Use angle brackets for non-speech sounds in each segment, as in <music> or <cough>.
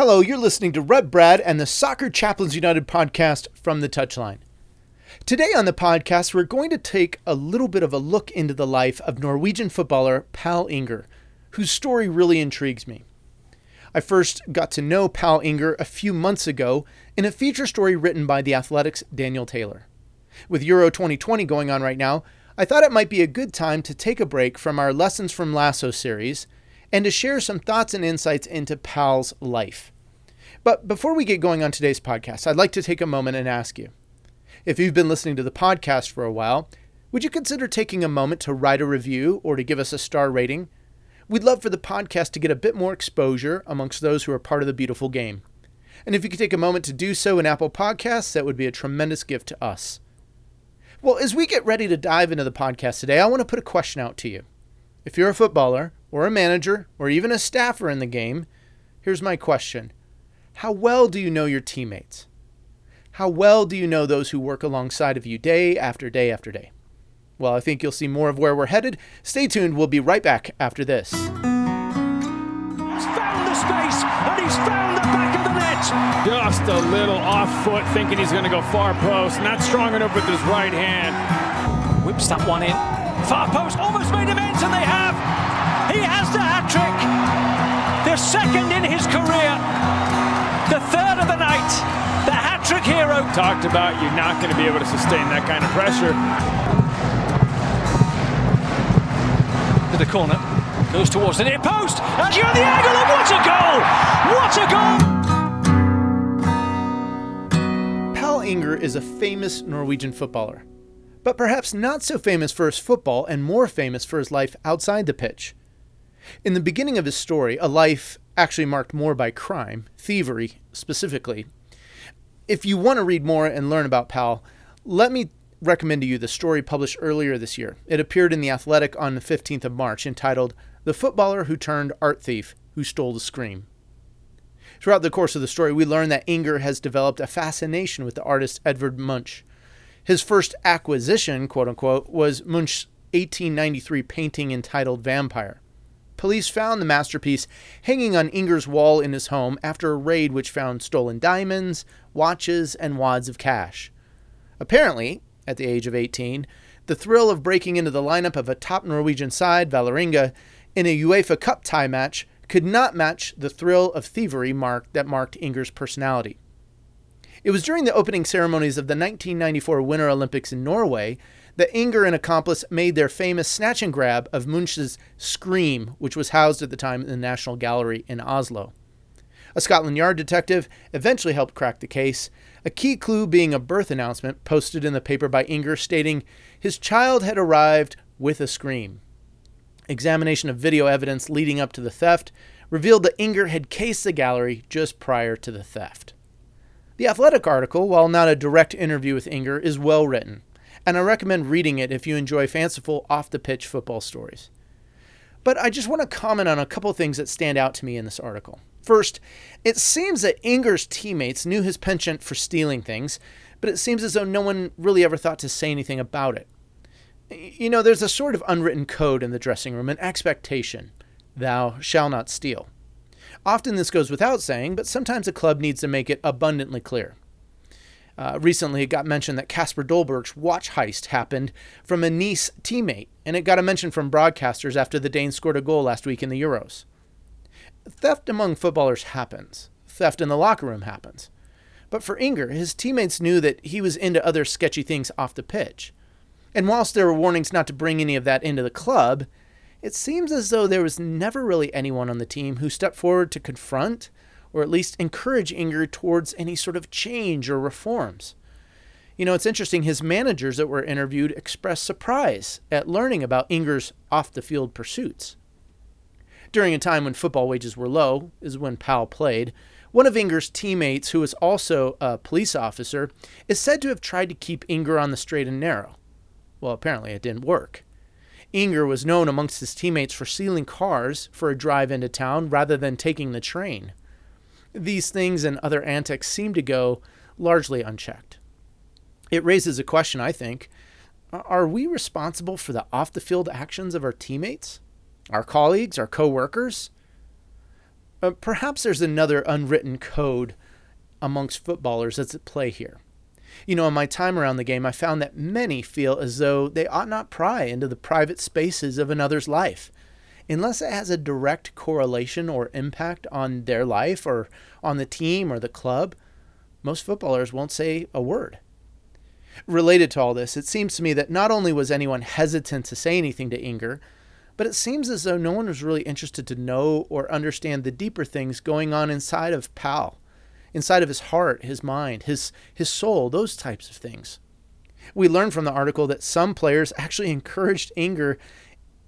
Hello, you're listening to Rev Brad and the Soccer Chaplains United podcast from the touchline. Today on the podcast, we're going to take a little bit of a look into the life of Norwegian footballer Pal Enger, whose story really intrigues me. I first got to know Pal Enger a few months ago in a feature story written by The Athletic's Daniel Taylor. With Euro 2020 going on right now, I thought it might be a good time to take a break from our Lessons from Lasso series and to share some thoughts and insights into Pal's life. But before we get going on today's podcast, I'd like to take a moment and ask you if you've been listening to the podcast for a while, would you consider taking a moment to write a review or to give us a star rating? We'd love for the podcast to get a bit more exposure amongst those who are part of the beautiful game. And if you could take a moment to do so in Apple Podcasts, that would be a tremendous gift to us. Well, as we get ready to dive into the podcast today, I want to put a question out to you. If you're a footballer, or a manager, or even a staffer in the game, here's my question How well do you know your teammates? How well do you know those who work alongside of you day after day after day? Well, I think you'll see more of where we're headed. Stay tuned, we'll be right back after this. He's found the space and he's found the back of the net. Just a little off foot, thinking he's going to go far post. Not strong enough with his right hand. Whips that one in. Far post, almost made him ends, and they have. He has the hat trick. The second in his career. The third of the night. The hat trick hero. Talked about you're not going to be able to sustain that kind of pressure. To the corner. Goes towards the near post. And you're the angle. And what a goal! What a goal! Pal Enger is a famous Norwegian footballer but perhaps not so famous for his football and more famous for his life outside the pitch. In the beginning of his story, a life actually marked more by crime, thievery specifically. If you want to read more and learn about Pal, let me recommend to you the story published earlier this year. It appeared in The Athletic on the 15th of March, entitled The Footballer Who Turned Art Thief Who Stole the Scream. Throughout the course of the story, we learn that Enger has developed a fascination with the artist Edvard Munch. His first acquisition, quote unquote, was Munch's 1893 painting entitled Vampire. Police found the masterpiece hanging on Enger's wall in his home after a raid which found stolen diamonds, watches, and wads of cash. Apparently, at the age of 18, the thrill of breaking into the lineup of a top Norwegian side, Vålerenga, in a UEFA Cup tie match could not match the thrill of thievery mark that marked Enger's personality. It was during the opening ceremonies of the 1994 Winter Olympics in Norway that Enger and accomplice made their famous snatch and grab of Munch's Scream, which was housed at the time in the National Gallery in Oslo. A Scotland Yard detective eventually helped crack the case, a key clue being a birth announcement posted in the paper by Enger stating his child had arrived with a scream. Examination of video evidence leading up to the theft revealed that Enger had cased the gallery just prior to the theft. The Athletic article, while not a direct interview with Enger, is well written, and I recommend reading it if you enjoy fanciful off the pitch football stories. But I just want to comment on a couple things that stand out to me in this article. First, it seems that Enger's teammates knew his penchant for stealing things, but it seems as though no one really ever thought to say anything about it. You know, there's a sort of unwritten code in the dressing room, an expectation thou shalt not steal. Often this goes without saying, but sometimes a club needs to make it abundantly clear. Uh, recently, it got mentioned that Kasper Dolberg's watch heist happened from a Nice teammate, and it got a mention from broadcasters after the Danes scored a goal last week in the Euros. Theft among footballers happens. Theft in the locker room happens. But for Enger, his teammates knew that he was into other sketchy things off the pitch. And whilst there were warnings not to bring any of that into the club, it seems as though there was never really anyone on the team who stepped forward to confront or at least encourage Enger towards any sort of change or reforms. You know, it's interesting, his managers that were interviewed expressed surprise at learning about Enger's off the field pursuits. During a time when football wages were low, is when Pal played, one of Enger's teammates, who was also a police officer, is said to have tried to keep Enger on the straight and narrow. Well, apparently it didn't work. Enger was known amongst his teammates for stealing cars for a drive into town rather than taking the train. These things and other antics seem to go largely unchecked. It raises a question, I think. Are we responsible for the off the field actions of our teammates, our colleagues, our co workers? Uh, perhaps there's another unwritten code amongst footballers that's at play here. You know, in my time around the game, I found that many feel as though they ought not pry into the private spaces of another's life unless it has a direct correlation or impact on their life or on the team or the club. Most footballers won't say a word. Related to all this, it seems to me that not only was anyone hesitant to say anything to Enger, but it seems as though no one was really interested to know or understand the deeper things going on inside of Pal, inside of his heart, his mind, his, his soul, those types of things. We learned from the article that some players actually <laughs> encouraged Enger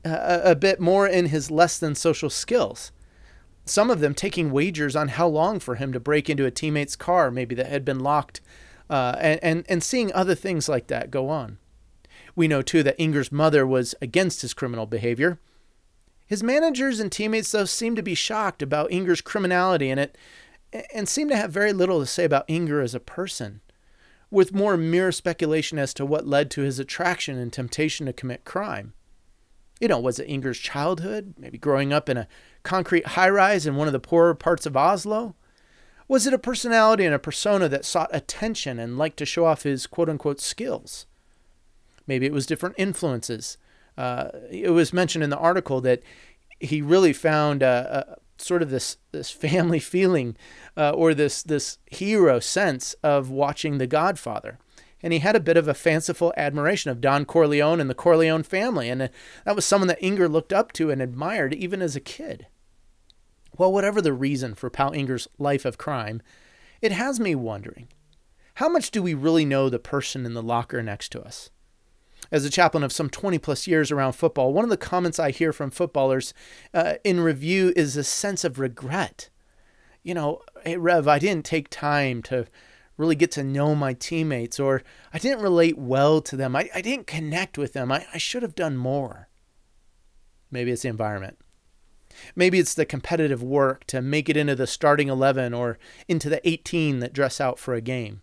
a, a bit more in his less than social skills. Some of them taking wagers on how long for him to break into a teammate's car, maybe that had been locked uh, and, and, and seeing other things like that go on. We know too that Enger's mother was against his criminal behavior. His managers and teammates, though, seemed to be shocked about Enger's criminality in it and seem to have very little to say about Enger as a person, with more mere speculation as to what led to his attraction and temptation to commit crime. You know, was it Enger's childhood, maybe growing up in a concrete high rise in one of the poorer parts of Oslo? Was it a personality and a persona that sought attention and liked to show off his quote unquote skills? Maybe it was different influences. Uh, it was mentioned in the article that he really found a, a sort of this this family <laughs> feeling uh, or this this hero sense of watching The Godfather. And he had a bit of a fanciful admiration of Don Corleone and the Corleone family, and uh, that was someone that Enger looked up to and admired even as a kid. Well, whatever the reason for Pal Enger's life of crime, it has me wondering how much do we really know the person in the locker next to us? As a chaplain of some 20 plus years around football, one of the comments I hear from footballers uh, in review is a sense of regret. You know, hey, Rev, I didn't take time to really get to know my teammates, or I didn't relate well to them. I, I didn't connect with them. I, I should have done more. Maybe it's the environment. Maybe it's the competitive work to make it into the starting 11 or into the 18 that dress out for a game.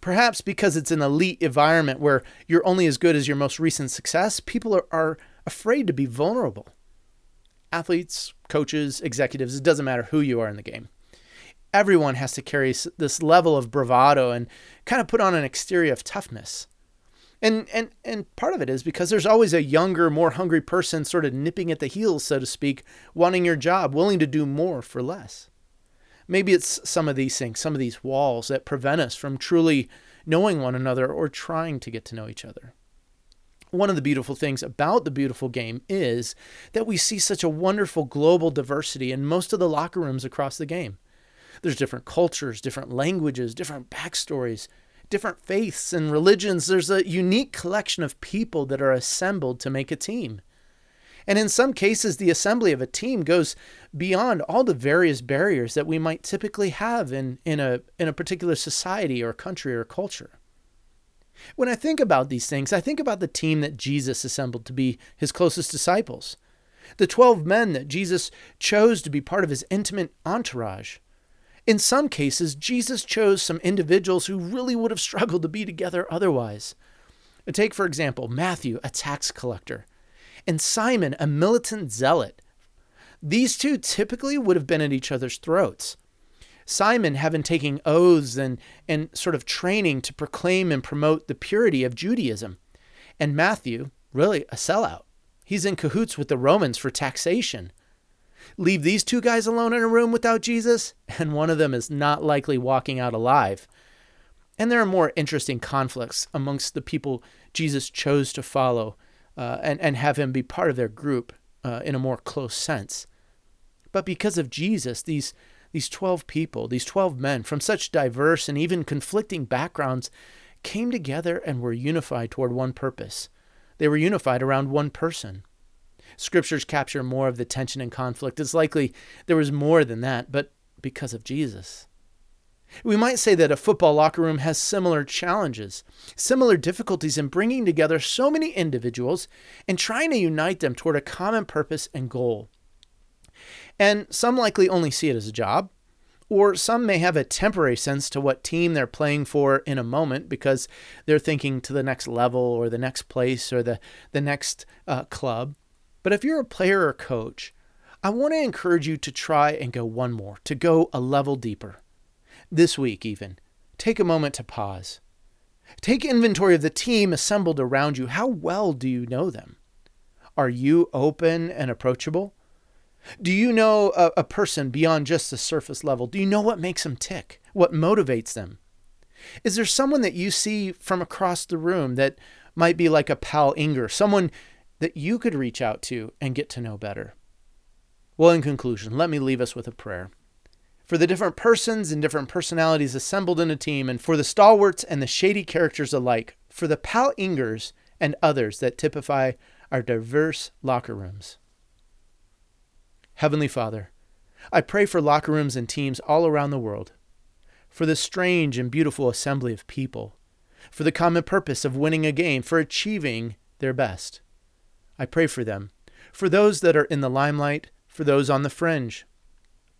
Perhaps because it's an elite environment where you're only as good as your most recent success, people are, are afraid to be vulnerable. Athletes, coaches, executives, it doesn't matter who you are in the game. Everyone has to carry this level of bravado and kind of put on an exterior of toughness. And and and part of it is because there's always a younger, more hungry person sort of nipping at the heels, so to speak, wanting your job, willing to do more for less. Maybe it's some of these things, some of these walls that prevent us from truly knowing one another or trying to get to know each other. One of the beautiful things about the beautiful game is that we see such a wonderful global diversity in most of the locker rooms across the game. There's different cultures, different languages, different backstories, different faiths and religions. There's a unique collection of people that are assembled to make a team. And in some cases, the assembly of a team goes beyond all the various barriers that we might typically have in, in, a, in a particular society or country or culture. When I think about these things, I think about the team that Jesus assembled to be his closest disciples, the 12 men that Jesus chose to be part of his intimate entourage. In some cases, Jesus chose some individuals who really would have struggled to be together otherwise. Take, for example, Matthew, a tax collector, and Simon, a militant zealot. These two typically would have been at each other's throats. Simon having taken oaths and, and sort of training to proclaim and promote the purity of Judaism. And Matthew, really a sellout. He's in cahoots with the Romans for taxation leave these two guys alone in a room without Jesus, <laughs> and one of them is not likely walking out alive. And there are more interesting conflicts amongst the people Jesus chose to follow uh, and, and have him be part of their group uh, in a more close sense. But because of Jesus, these, these 12 people, these 12 men from such diverse and even conflicting backgrounds, came together and were unified toward one purpose. They were unified around one person scriptures capture more of the tension and conflict. It's likely there was more than that, but because of Jesus. We might say that a football locker room has similar challenges, similar difficulties in bringing together so many individuals and trying to unite them toward a common purpose and goal. And some likely only see it as a job, or some may have a temporary sense to what team they're playing for in a moment because they're thinking to the next level or the next place or the, the next uh, club. But if you're a player or coach, I want to encourage you to try and go one more, to go a level deeper. This week, even, take a moment to pause. Take inventory of the team assembled around you. How well do you know them? Are you open and approachable? Do you know a, a, person beyond just the surface level? Do you know what makes them tick? What motivates them? Is there someone that you see from across the room that might be like a pal Enger, someone that you could reach out to and get to know better? Well, in conclusion, let me leave us with a prayer. For the different persons and different personalities assembled in a team, and for the stalwarts and the shady characters alike, for the pal Engers and others that typify our diverse locker rooms. Heavenly Father, I pray for locker rooms and teams all around the world, for the strange and beautiful assembly of people, for the common purpose of winning a game, for achieving their best. I pray for them, for those that are in the limelight, for those on the fringe.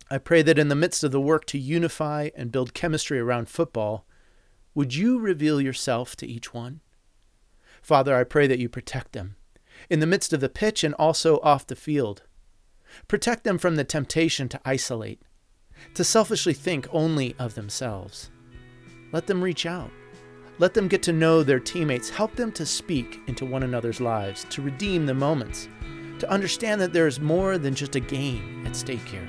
I pray that in the midst of the work to unify and build chemistry around football, would you reveal yourself to each one? Father, I pray that you protect them in the midst of the pitch and also off the field. Protect them from the temptation to isolate, to selfishly think only of themselves. Let them reach out. Let them get to know their teammates. Help them to speak into one another's lives, to redeem the moments, to understand that there is more than just a game at stake here.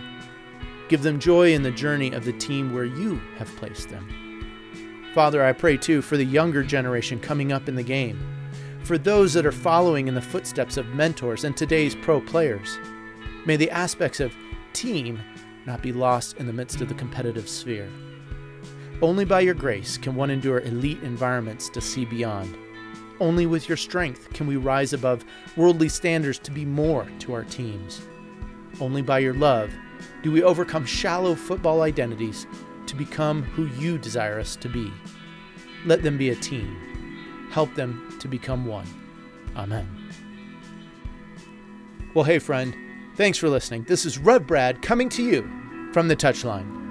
Give them joy in the journey of the team where you have placed them. Father, I pray too for the younger generation coming up in the game for those that are following in the footsteps of mentors and today's pro players. May the aspects of team not be lost in the midst of the competitive sphere. Only by your grace can one endure elite environments to see beyond. Only with your strength can we rise above worldly standards to be more to our teams. Only by your love do we overcome shallow football identities to become who you desire us to be. Let them be a team help them to become one. Amen. Well, hey, friend, thanks for listening. This is Rev Brad coming to you from the touchline.